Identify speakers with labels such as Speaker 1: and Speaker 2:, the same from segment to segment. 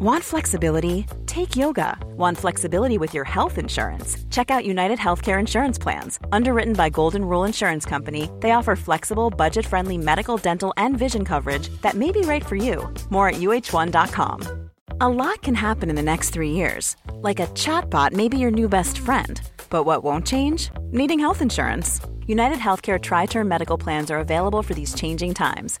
Speaker 1: Want flexibility? Take yoga. Want flexibility with your health insurance? Check out United Healthcare Insurance Plans. Underwritten by Golden Rule Insurance Company, they offer flexible, budget friendly medical, dental, and vision coverage that may be right for you. More at uhone.com. A lot can happen in the next three years. Like a chatbot may be your new best friend. But what won't change? Needing health insurance. United Healthcare Tri Term Medical Plans are available for these changing times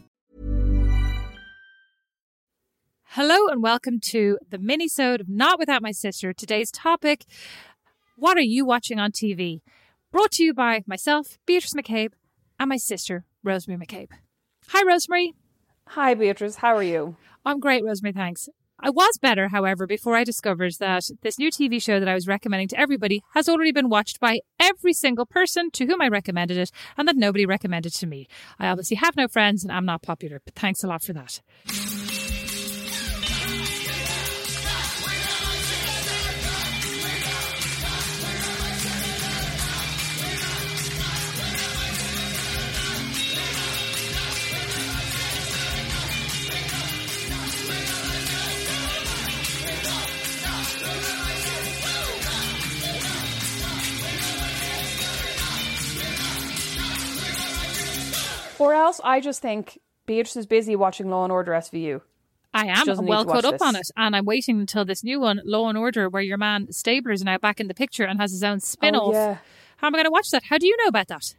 Speaker 2: Hello and welcome to the mini-sode of Not Without My Sister. Today's topic, what are you watching on TV? Brought to you by myself, Beatrice McCabe, and my sister, Rosemary McCabe. Hi, Rosemary.
Speaker 3: Hi, Beatrice. How are you?
Speaker 2: I'm great, Rosemary. Thanks. I was better, however, before I discovered that this new TV show that I was recommending to everybody has already been watched by every single person to whom I recommended it and that nobody recommended to me. I obviously have no friends and I'm not popular, but thanks a lot for that.
Speaker 3: Or else I just think Beatrice is busy watching Law and Order SVU.
Speaker 2: I am well caught up
Speaker 3: this.
Speaker 2: on it, and I'm waiting until this new one, Law and Order, where your man Stabler is now back in the picture and has his own spin off.
Speaker 3: Oh, yeah.
Speaker 2: How am I going to watch that? How do you know about that?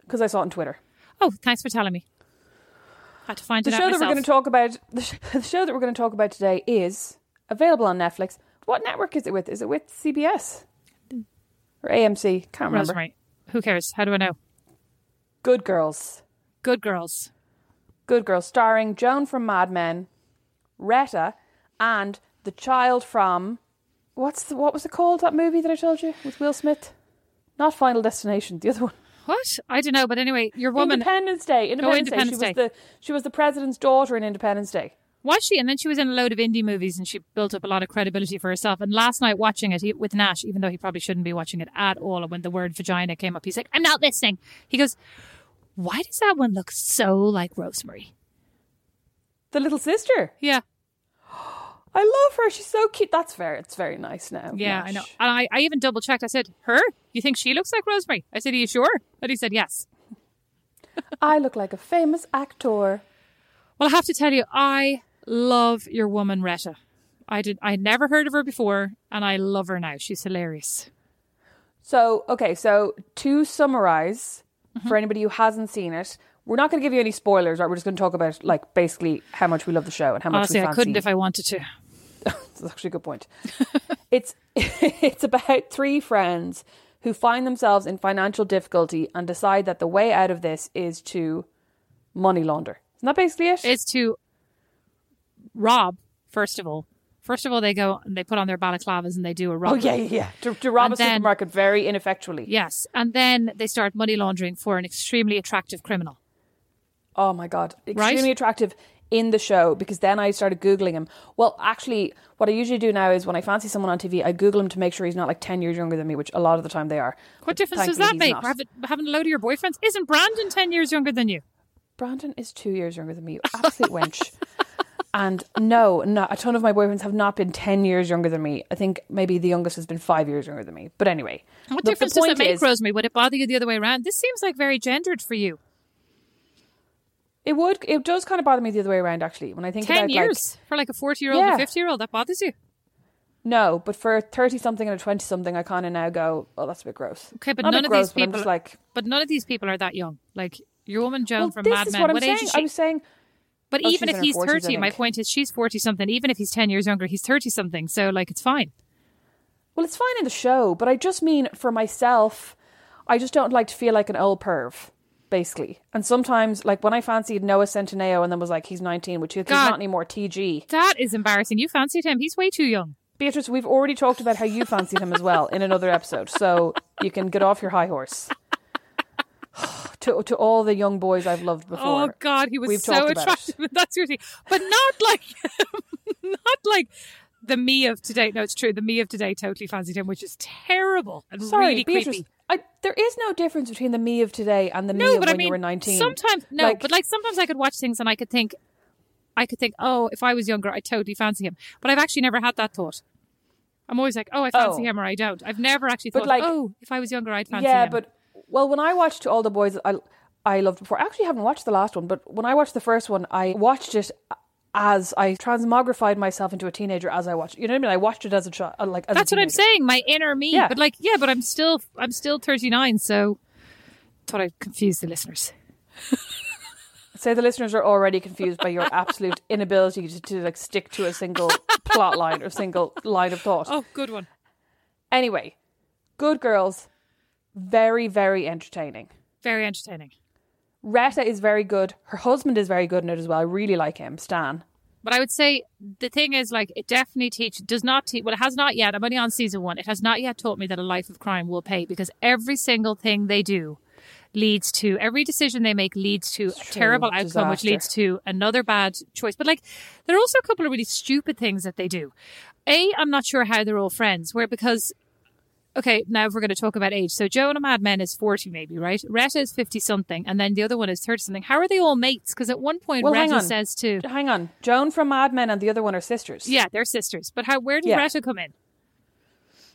Speaker 3: Because I saw it on Twitter.
Speaker 2: Oh, thanks for telling me. Had to find
Speaker 3: The
Speaker 2: it
Speaker 3: show
Speaker 2: out
Speaker 3: that we're going to talk about, the, sh- the show that we're going to talk about today is available on Netflix. What network is it with? Is it with CBS or AMC? Can't remember.
Speaker 2: Rosemary. Who cares? How do I know?
Speaker 3: Good Girls.
Speaker 2: Good girls.
Speaker 3: Good Girls, starring Joan from Mad Men, Retta, and the child from what's the, what was it called? That movie that I told you with Will Smith? Not Final Destination. The other one.
Speaker 2: What? I don't know, but anyway, your woman
Speaker 3: Independence Day. Independence,
Speaker 2: Independence
Speaker 3: Day. She
Speaker 2: Day.
Speaker 3: was the she was the president's daughter in Independence Day.
Speaker 2: was she? And then she was in a load of indie movies, and she built up a lot of credibility for herself. And last night, watching it with Nash, even though he probably shouldn't be watching it at all, and when the word vagina came up, he's like, "I'm not listening." He goes, "Why does that one look so like Rosemary?"
Speaker 3: The little sister.
Speaker 2: Yeah,
Speaker 3: I love her. She's so cute. That's very. It's very nice now.
Speaker 2: yeah, I know. And I, I even double checked. I said, "Her? You think she looks like Rosemary?" I said, "Are you sure?" And he said, "Yes."
Speaker 3: I look like a famous actor.
Speaker 2: Well, I have to tell you, I love your woman Retta. I did. I had never heard of her before, and I love her now. She's hilarious.
Speaker 3: So, okay, so to summarize,
Speaker 2: Mm-hmm.
Speaker 3: for anybody who hasn't seen it, we're not going to give you any spoilers, right? We're just going to talk about, like, basically how much we love the show and how much
Speaker 2: Honestly,
Speaker 3: we
Speaker 2: I couldn't if I wanted to.
Speaker 3: That's actually a good point. it's it's about three friends who find themselves in financial difficulty and decide that the way out of this is to money launder. Isn't that basically it?
Speaker 2: is to rob, first of all. First of all, they go and they put on their balaclavas and they do a rob.
Speaker 3: oh yeah, yeah, yeah. To, to rob
Speaker 2: And
Speaker 3: a
Speaker 2: then-
Speaker 3: supermarket very ineffectually.
Speaker 2: Yes. And then they start money laundering for an extremely attractive criminal.
Speaker 3: Oh my god, extremely attractive in the show because then I started googling him. Well, actually, what I usually do now is when I fancy someone on TV, I Google him to make sure he's not like ten years younger than me, which a lot of the time they are.
Speaker 2: What
Speaker 3: But
Speaker 2: difference does that make? it, having a load of your boyfriends? Isn't Brandon 10 years younger than you?
Speaker 3: Brandon is two years younger than me, you absolute wench. And no, no, a ton of my boyfriends have not been ten years younger than me. I think maybe the youngest has been five years younger than me. But anyway,
Speaker 2: What
Speaker 3: the
Speaker 2: difference does it make,
Speaker 3: is-
Speaker 2: Rosemary? Would it bother you the other way around? This seems like very gendered for you.
Speaker 3: It would. It does kind of bother me the other way around. Actually, when I think
Speaker 2: 10
Speaker 3: about
Speaker 2: years for like a 40 year old and a 50 year old, that bothers you?
Speaker 3: no, but for a thirty something and a twenty something, I kind of now go, oh, that's a bit gross.
Speaker 2: Okay, but
Speaker 3: Not
Speaker 2: none of
Speaker 3: gross,
Speaker 2: these people,
Speaker 3: like,
Speaker 2: but none of these people are that young. Like your woman Joan
Speaker 3: well,
Speaker 2: from
Speaker 3: this
Speaker 2: Mad
Speaker 3: is
Speaker 2: Men,
Speaker 3: what I'm
Speaker 2: age
Speaker 3: saying.
Speaker 2: is she?
Speaker 3: I was saying,
Speaker 2: But
Speaker 3: Oh,
Speaker 2: even if he's
Speaker 3: 40s,
Speaker 2: 30, my point is she's 40 something. Even if he's 10 years younger, he's 30 something. So, like, it's fine.
Speaker 3: well, it's fine in the show, but I just mean for myself, I just don't like to feel like an old perv. Basically, and sometimes, like when I fancied Noah Centineo, and then was like, he's nineteen, which he's
Speaker 2: God.
Speaker 3: not anymore. TG.
Speaker 2: That is embarrassing. You fancied him. He's way too young.
Speaker 3: Beatrice, we've already talked about how you fancied him as well in another episode, so you can get off your high horse. To to all the young boys I've loved oh, before.
Speaker 2: Oh, God. He was
Speaker 3: We've
Speaker 2: so attractive. That's seriously. But not like, not like the me of today. No, it's true. The me of today totally fancied him, which is terrible and
Speaker 3: Sorry,
Speaker 2: really
Speaker 3: Beatrice.
Speaker 2: creepy.
Speaker 3: I, there is no difference between the me of today and the me of when
Speaker 2: I mean,
Speaker 3: you were nineteen.
Speaker 2: sometimes no,
Speaker 3: Like-
Speaker 2: but like sometimes I could watch things and I could think, I could think, oh, if I was younger, I'd totally fancy him. But I've actually never had that thought. I'm always like, oh, I fancy
Speaker 3: Oh.
Speaker 2: him or I don't. I've never actually
Speaker 3: But
Speaker 2: thought,
Speaker 3: like-
Speaker 2: oh, if I was younger, I'd fancy
Speaker 3: yeah,
Speaker 2: him.
Speaker 3: but well, when I watched all the boys, I I loved before. I actually haven't watched the last one, but when I watched the first one, I watched it as I transmogrified myself into a teenager as I watched. You know what I mean? I watched it as a child, uh, like as a
Speaker 2: That's what I'm saying. My inner me.
Speaker 3: Yeah.
Speaker 2: But like, yeah, but I'm still, I'm still 39. So thought I'd confuse the listeners.
Speaker 3: Say the listeners are already confused by your absolute inability to, to like stick to a single plot line or single line of thought.
Speaker 2: Oh, good one.
Speaker 3: Anyway, Good Girls, very very entertaining.
Speaker 2: Very entertaining.
Speaker 3: Retta is very good. Her husband is very good in it as well. I really like him, Stan.
Speaker 2: But I would say the thing is, like, it definitely teach does not teach. Well, it has not yet. I'm only on season one. It has not yet taught me that a life of crime will pay because every single thing they do leads to every decision they make leads to a
Speaker 3: true.
Speaker 2: terrible outcome, which leads to another bad choice. But like, there are also a couple of really stupid things that they do. A, I'm not sure how they're all friends. Where because Okay, now if we're going to talk about age. So Joe and a Mad Men is 40 maybe, right? Retta is 50 something and then the other one is 30 something. How are they all mates? Because at one point
Speaker 3: Well,
Speaker 2: Retta says to
Speaker 3: Hang on, Joan from Mad Men and the other one are sisters.
Speaker 2: Yeah, they're sisters. But how where did
Speaker 3: Yeah.
Speaker 2: Retta come in?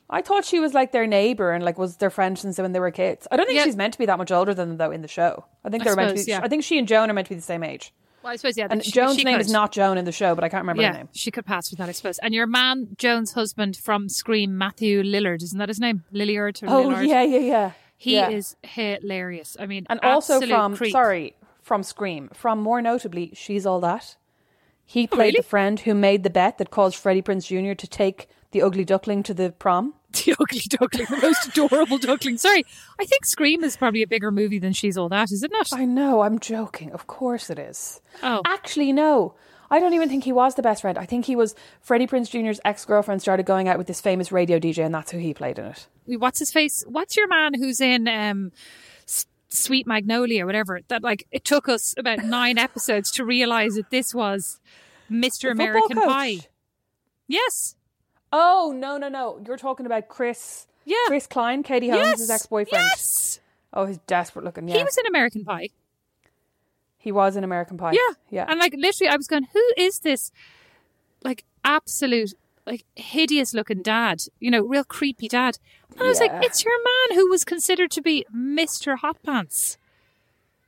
Speaker 3: I thought she was like their neighbor and like was their friend since when they were kids. I don't think
Speaker 2: Yeah.
Speaker 3: she's meant to be that much older than them though in the show. I think they're meant to be.
Speaker 2: yeah.
Speaker 3: I think she and Joan are meant to be the same age.
Speaker 2: Well, I suppose yeah.
Speaker 3: And Joan's name
Speaker 2: could.
Speaker 3: is not Joan in the show, but I can't remember
Speaker 2: Yeah,
Speaker 3: her name.
Speaker 2: she could pass for that, I suppose. And your man, Joan's husband from Scream, Matthew Lillard, isn't that his name? Lilliard or
Speaker 3: Oh
Speaker 2: Lillard?
Speaker 3: yeah, yeah, yeah.
Speaker 2: He
Speaker 3: Yeah.
Speaker 2: is hilarious. I mean,
Speaker 3: and also from
Speaker 2: creep.
Speaker 3: sorry from Scream. From more notably, she's all that. He played
Speaker 2: Oh, really?
Speaker 3: the friend who made the bet that caused Freddie Prinze Jr. to take the ugly duckling to the prom.
Speaker 2: The ugly duckling, the most adorable duckling. Sorry, I think Scream is probably a bigger movie than She's All That, is it not?
Speaker 3: I know, I'm joking. Of course it is.
Speaker 2: Oh.
Speaker 3: Actually, no. I don't even think he was the best friend. I think he was Freddie Prinze Jr.'s ex girlfriend started going out with this famous radio DJ, and that's who he played in it.
Speaker 2: What's his face? What's your man who's in um, Sweet Magnolia, or whatever? That like it took us about nine episodes to realize that this was Mr. American. Pie. Yes.
Speaker 3: Oh no no no! You're talking about Chris.
Speaker 2: Yeah.
Speaker 3: Chris Klein, Katie Holmes'
Speaker 2: yes.
Speaker 3: ex boyfriend.
Speaker 2: Yes.
Speaker 3: Oh, he's desperate looking. Yeah,
Speaker 2: He was in American Pie.
Speaker 3: He was in American Pie.
Speaker 2: Yeah.
Speaker 3: yeah.
Speaker 2: And like literally I was going, who is this like absolute like hideous looking dad? You know, real creepy dad. And I was
Speaker 3: Yeah.
Speaker 2: like, it's your man who was considered to be Mr. Hot Pants.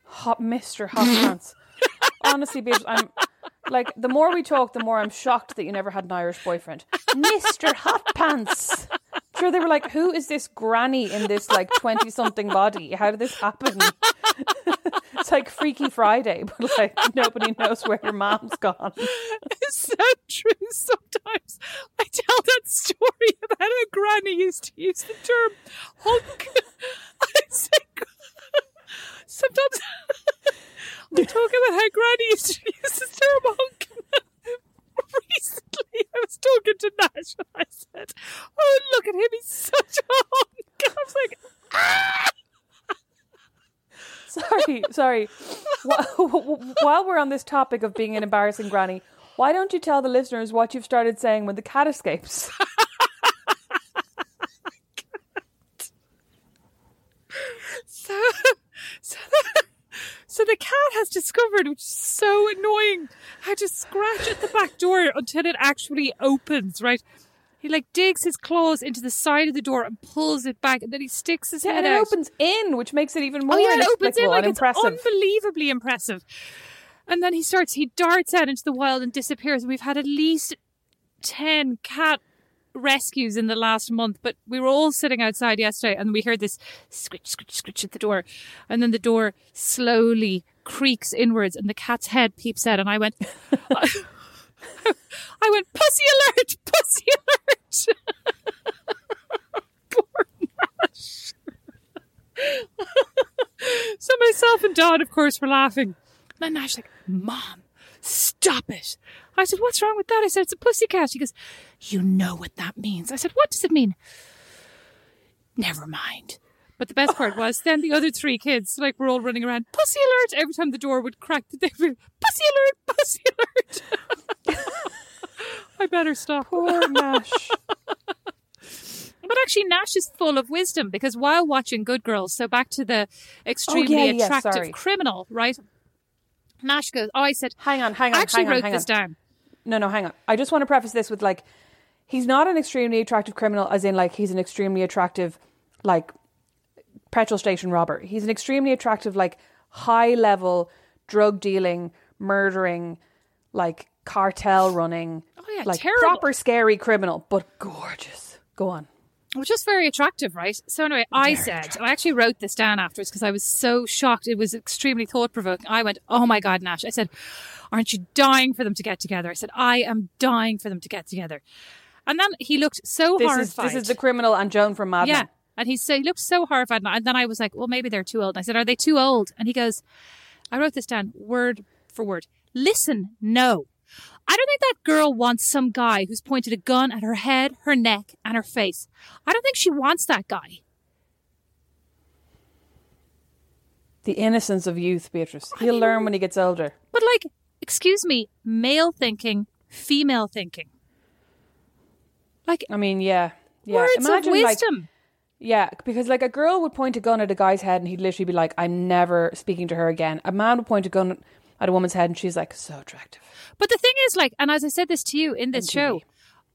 Speaker 3: Hot Mister Hot Pants. Honestly, Beatrice, I'm like the more we talk, the more I'm shocked that you never had an Irish boyfriend, Mister Hot Pants. Sure, they were like, who is this granny in this like twenty something body? How did this happen? it's like Freaky Friday, but like nobody knows where your mom's gone.
Speaker 2: Is that true? Sometimes I tell that story about how Granny used to use the term hunk. I say, sometimes I talk about how Granny used to use the term hunk. Recently, I was talking to Nash and I said, "Oh, look at him! He's such a hunk." I was like,
Speaker 3: Sorry. While we're on this topic of being an embarrassing granny, why don't you tell the listeners what you've started saying when the cat escapes?
Speaker 2: So, so, the, so the cat has discovered, which is so annoying, how to scratch at the back door until it actually opens, right? He like digs his claws into the side of the door and pulls it back, and then he sticks his
Speaker 3: Yeah,
Speaker 2: head
Speaker 3: and it
Speaker 2: out.
Speaker 3: opens in, which makes it even oh, more
Speaker 2: oh yeah, it opens in like it's
Speaker 3: impressive.
Speaker 2: unbelievably impressive. And then he starts, he darts out into the wild and disappears. And we've had at least ten cat rescues in the last month, but we were all sitting outside yesterday and we heard this scritch, scritch, scritch at the door. And then the door slowly creaks inwards and the cat's head peeps out. And I went, I went, pussy alert, pussy alert. Poor Nash. so myself and Dawn, of course, were laughing. And then Nash like, Mom, stop it. I said, What's wrong with that? I said, It's a pussy cat. She goes, You know what that means. I said, What does it mean? Never mind. But the best part was then the other three kids, like, were all running around, pussy alert! Every time the door would crack, they would be, pussy alert, pussy alert! I better stop.
Speaker 3: Poor Nash.
Speaker 2: But actually, Nash is full of wisdom because while watching Good Girls, so back to the extremely
Speaker 3: Oh, yeah, yeah,
Speaker 2: attractive
Speaker 3: sorry.
Speaker 2: criminal, right? Nash goes, Oh, I said,
Speaker 3: Hang on, hang on.
Speaker 2: I actually
Speaker 3: hang on,
Speaker 2: wrote
Speaker 3: hang
Speaker 2: this
Speaker 3: on.
Speaker 2: down.
Speaker 3: No, no, hang on. I just want to preface this with like, he's not an extremely attractive criminal, as in like he's an extremely attractive, like, petrol station robber. He's an extremely attractive, like, high level drug dealing, murdering, like cartel running,
Speaker 2: Oh, yeah,
Speaker 3: like
Speaker 2: terrible.
Speaker 3: proper scary criminal, but gorgeous. Go on.
Speaker 2: Which is very attractive, right? So anyway, I said, and I actually wrote this down afterwards because I was so shocked. It was extremely thought provoking. I went, "Oh my god, Nash!" I said, "Aren't you dying for them to get together?" I said, "I am dying for them to get together." And then he looked so
Speaker 3: This is
Speaker 2: horrified.
Speaker 3: this is the criminal and Joan from Mad
Speaker 2: yeah. And he said he looked so horrified, and then I was like, "Well, maybe they're too old." And I said, "Are they too old?" And he goes, "I wrote this down word for word. Listen, no." I don't think that girl wants some guy who's pointed a gun at her head, her neck, and her face. I don't think she wants that guy.
Speaker 3: The innocence of youth, Beatrice. He'll learn when he gets older.
Speaker 2: But like, excuse me, male thinking, female thinking. Like
Speaker 3: I mean, yeah, yeah.
Speaker 2: words
Speaker 3: Imagine,
Speaker 2: of
Speaker 3: like,
Speaker 2: wisdom.
Speaker 3: Yeah, because like a girl would point a gun at a guy's head and he'd literally be like, I'm never speaking to her again. A man would point a gun at a woman's head and she's like, so attractive.
Speaker 2: but the thing is, like, and as I said this to you in this
Speaker 3: MTV.
Speaker 2: show,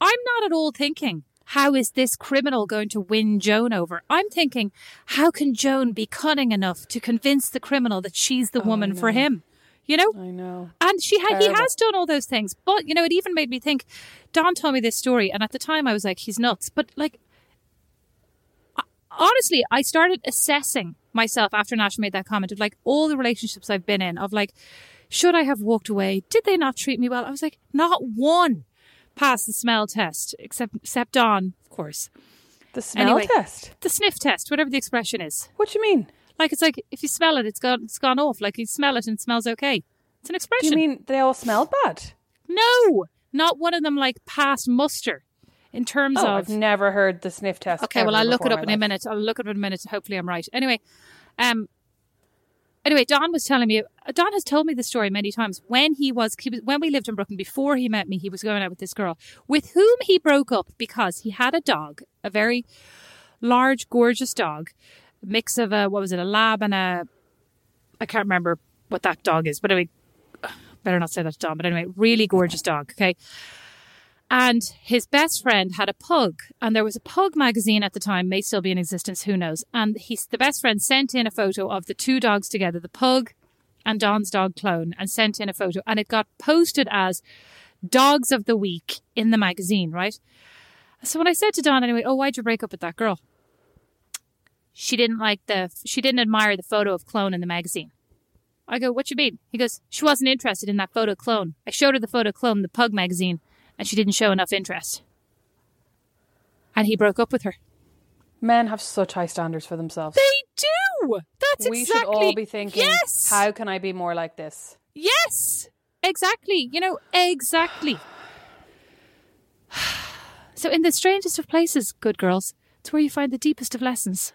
Speaker 2: I'm not at all thinking, how is this criminal going to win Joan over? I'm thinking, how can Joan be cunning enough to convince the criminal that she's the woman for him? You know?
Speaker 3: I know.
Speaker 2: And she had, he has done all those things. But, you know, it even made me think, Don told me this story. And at the time I was like, he's nuts. But like, honestly, I started assessing myself after Nash made that comment of like all the relationships I've been in of like, should I have walked away? Did they not treat me well? I was like, not one passed the smell test, except, except Don, of course.
Speaker 3: The smell
Speaker 2: Anyway.
Speaker 3: test.
Speaker 2: The sniff test, whatever the expression is.
Speaker 3: What do you mean?
Speaker 2: Like, it's like, if you smell it, it's gone, it's gone off. Like, you smell it and it smells okay. It's an expression.
Speaker 3: Do you mean they all smell bad?
Speaker 2: No, not one of them like passed muster in terms
Speaker 3: Oh,
Speaker 2: of.
Speaker 3: I've never heard the sniff test.
Speaker 2: Okay, well, I'll look it up
Speaker 3: in my
Speaker 2: a minute. I'll look it up in a minute. Hopefully, I'm right. Anyway, um, anyway, Don was telling me. Don has told me the story many times. When he was, he was when we lived in Brooklyn before he met me, he was going out with this girl with whom he broke up because he had a dog, a very large, gorgeous dog, a mix of a what was it, a lab and a I can't remember what that dog is, but anyway, better not say that to Don. But anyway, really gorgeous dog. Okay. And his best friend had a pug, and there was a pug magazine at the time, may still be in existence, who knows. And he's the best friend sent in a photo of the two dogs together, the pug and Don's dog clone, and sent in a photo, and it got posted as Dogs of the Week in the magazine, right? So when I said to Don anyway, oh, why'd you break up with that girl? She didn't like the, she didn't admire the photo of clone in the magazine. I go, what you mean? He goes, she wasn't interested in that photo clone. I showed her the photo clone the pug magazine and she didn't show enough interest. And he broke up with her.
Speaker 3: Men have such high standards for themselves.
Speaker 2: They do! That's
Speaker 3: we
Speaker 2: exactly.
Speaker 3: should all be thinking,
Speaker 2: Yes!
Speaker 3: how can I be more like this?
Speaker 2: Yes! Exactly. You know, exactly. So, in the strangest of places, good girls, it's where you find the deepest of lessons.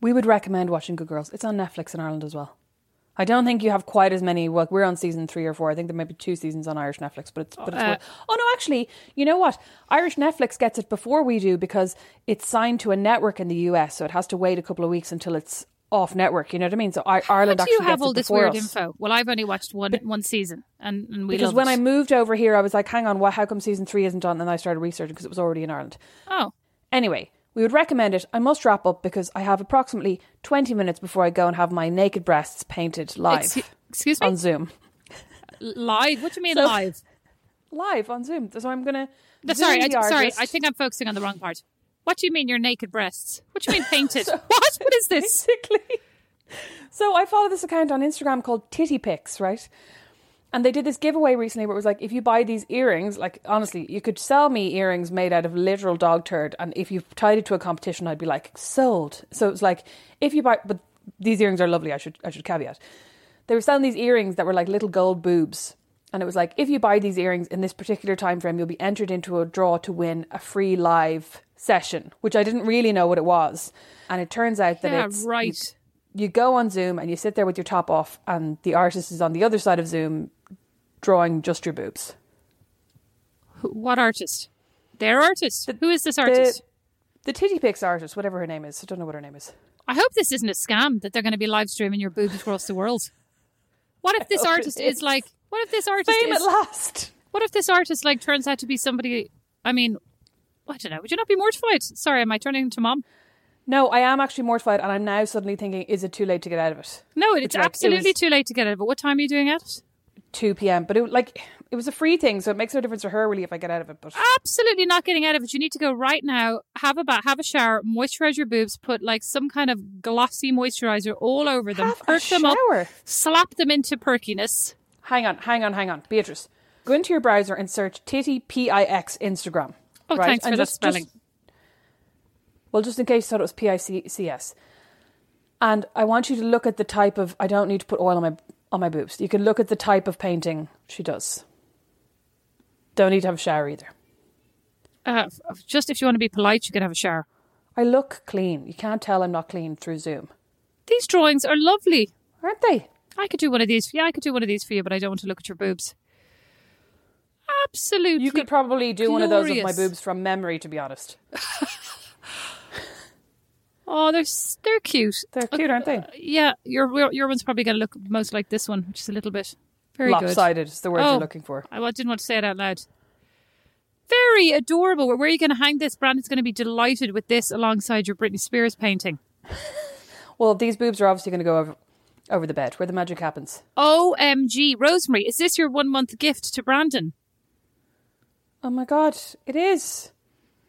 Speaker 3: We would recommend watching Good Girls. It's on Netflix in Ireland as well. I don't think you have quite as many. Well, we're on season three or four. I think there might be two seasons on Irish Netflix, but it's but it's.
Speaker 2: Uh,
Speaker 3: worth- oh no, actually, you know what? Irish Netflix gets it before we do because it's signed to a network in the US, so it has to wait a couple of weeks until it's off network. You know what I mean? So I, Ireland
Speaker 2: do
Speaker 3: actually
Speaker 2: you have
Speaker 3: gets
Speaker 2: all
Speaker 3: it
Speaker 2: this weird
Speaker 3: us.
Speaker 2: info? Well, I've only watched one one season, and, and we
Speaker 3: Because when
Speaker 2: it.
Speaker 3: I moved over here, I was like, hang on, what, how come season three isn't on? And I started researching because it was already in Ireland.
Speaker 2: oh,
Speaker 3: Anyway, we would recommend it. I must wrap up because I have approximately 20 minutes before I go and have my naked breasts painted live
Speaker 2: Excu- excuse me,
Speaker 3: on Zoom.
Speaker 2: live. What do you mean
Speaker 3: So-
Speaker 2: live?
Speaker 3: Live on Zoom. So I'm going to.
Speaker 2: Sorry, I, sorry. I think I'm focusing on the wrong part. What do you mean your naked breasts? What do you mean painted? what? What is this?
Speaker 3: Basically. So I follow this account on Instagram called Titty Pics, right? And they did this giveaway recently where it was like, if you buy these earrings, like honestly, you could sell me earrings made out of literal dog turd, and if you tied it to a competition, I'd be like sold. So it was like, if you buy, but these earrings are lovely. I should I should caveat. They were selling these earrings that were like little gold boobs, and it was like, if you buy these earrings in this particular time frame, you'll be entered into a draw to win a free live session, which I didn't really know what it was, and it turns out that
Speaker 2: Yeah,
Speaker 3: it's
Speaker 2: right.
Speaker 3: you go on Zoom and you sit there with your top off, and the artist is on the other side of Zoom drawing just your boobs.
Speaker 2: What artist? Their artist. Who is this artist?
Speaker 3: The Titty Pics artist, whatever her name is, I don't know what her name is.
Speaker 2: I hope this isn't a scam that they're going to be live streaming your boobs across the world. What if this
Speaker 3: oh,
Speaker 2: artist is like? What if this artist
Speaker 3: Fame
Speaker 2: is?
Speaker 3: at last.
Speaker 2: What if this artist like turns out to be somebody? I mean, I don't know. Would you not be mortified? Sorry, am I turning into mom?
Speaker 3: No, I am actually mortified, and I'm now suddenly thinking, is it too late to get out of it?
Speaker 2: No, it's
Speaker 3: like, it
Speaker 2: absolutely
Speaker 3: was-
Speaker 2: too late to get out of it. What time are you doing it?
Speaker 3: 2 p.m. But it like it was a free thing, so it makes no difference to her really if I get out of it. But
Speaker 2: Absolutely not getting out of it. You need to go right now. Have a bath, have a shower, moisturize your boobs, put like some kind of glossy moisturizer all over them,
Speaker 3: Have
Speaker 2: perk them up, slap them into perkiness.
Speaker 3: hang on, hang on, hang on, Beatrice, go into your browser and search Titty P I X Instagram.
Speaker 2: Oh,
Speaker 3: right?
Speaker 2: thanks for
Speaker 3: And
Speaker 2: that
Speaker 3: just-
Speaker 2: spelling.
Speaker 3: just- well, just in case you thought it was P I C C S. And I want you to look at the type of. I don't need to put oil on my on my boobs. You can look at the type of painting she does. Don't need to have a shower either.
Speaker 2: Uh, just if you want to be polite, you can have a shower.
Speaker 3: I look clean. You can't tell I'm not clean through Zoom,
Speaker 2: These drawings are lovely.
Speaker 3: aren't they?
Speaker 2: I could do one of these. Yeah, I could do one of these for you, but I don't want to look at your boobs. Absolutely.
Speaker 3: You could probably do one of those with my boobs from memory, to be honest.
Speaker 2: Oh, they're they're cute.
Speaker 3: They're cute, aren't they?
Speaker 2: Uh, yeah, your your one's probably going to look most like this one, which is a little bit very good.
Speaker 3: Lopsided is the word
Speaker 2: Oh.
Speaker 3: you're looking for.
Speaker 2: I didn't want to say it out loud. Very adorable. Where are you going to hang this? Brandon's going to be delighted with this alongside your Britney Spears painting.
Speaker 3: Well, these boobs are obviously going to go over over the bed where the magic happens.
Speaker 2: OMG, Rosemary, is this your one month gift to Brandon?
Speaker 3: Oh my god, it is.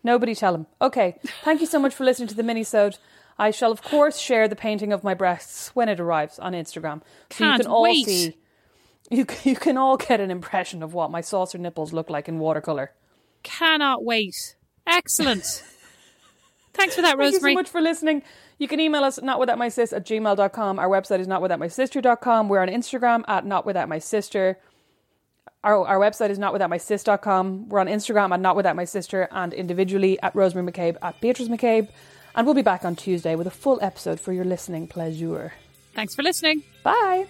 Speaker 3: Nobody tell him. Okay, thank you so much for listening to the mini-sode. I shall of course share the painting of my breasts when it arrives on Instagram, so you
Speaker 2: Can't
Speaker 3: can all
Speaker 2: wait.
Speaker 3: see. You you can all get an impression of what my saucer nipples look like in watercolor.
Speaker 2: Cannot wait. Excellent. Thanks for that,
Speaker 3: Thank you
Speaker 2: Rosemary.
Speaker 3: so much for listening. You can email us at notwithoutmysis at gmail.com. Our website is notwithoutmysister.com. We're on Instagram at notwithoutmysister. Our, our website is notwithoutmysis.com. We're on Instagram at notwithoutmysister and individually at Rosemary McCabe at Beatrice McCabe. And we'll be back on Tuesday with a full episode for your listening pleasure.
Speaker 2: Thanks for listening.
Speaker 3: Bye.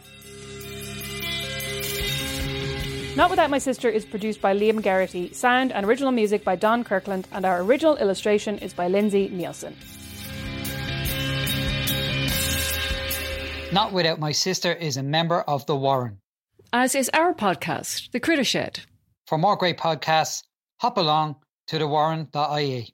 Speaker 3: Not Without My Sister is produced by Liam Garrity, sound and original music by Don Kirkland, and our original illustration is by Lindsay Nielsen.
Speaker 4: Not Without My Sister is a member of The Warren.
Speaker 5: As is our podcast, The Critter Shed.
Speaker 4: For more great podcasts, hop along to thewarren.ie.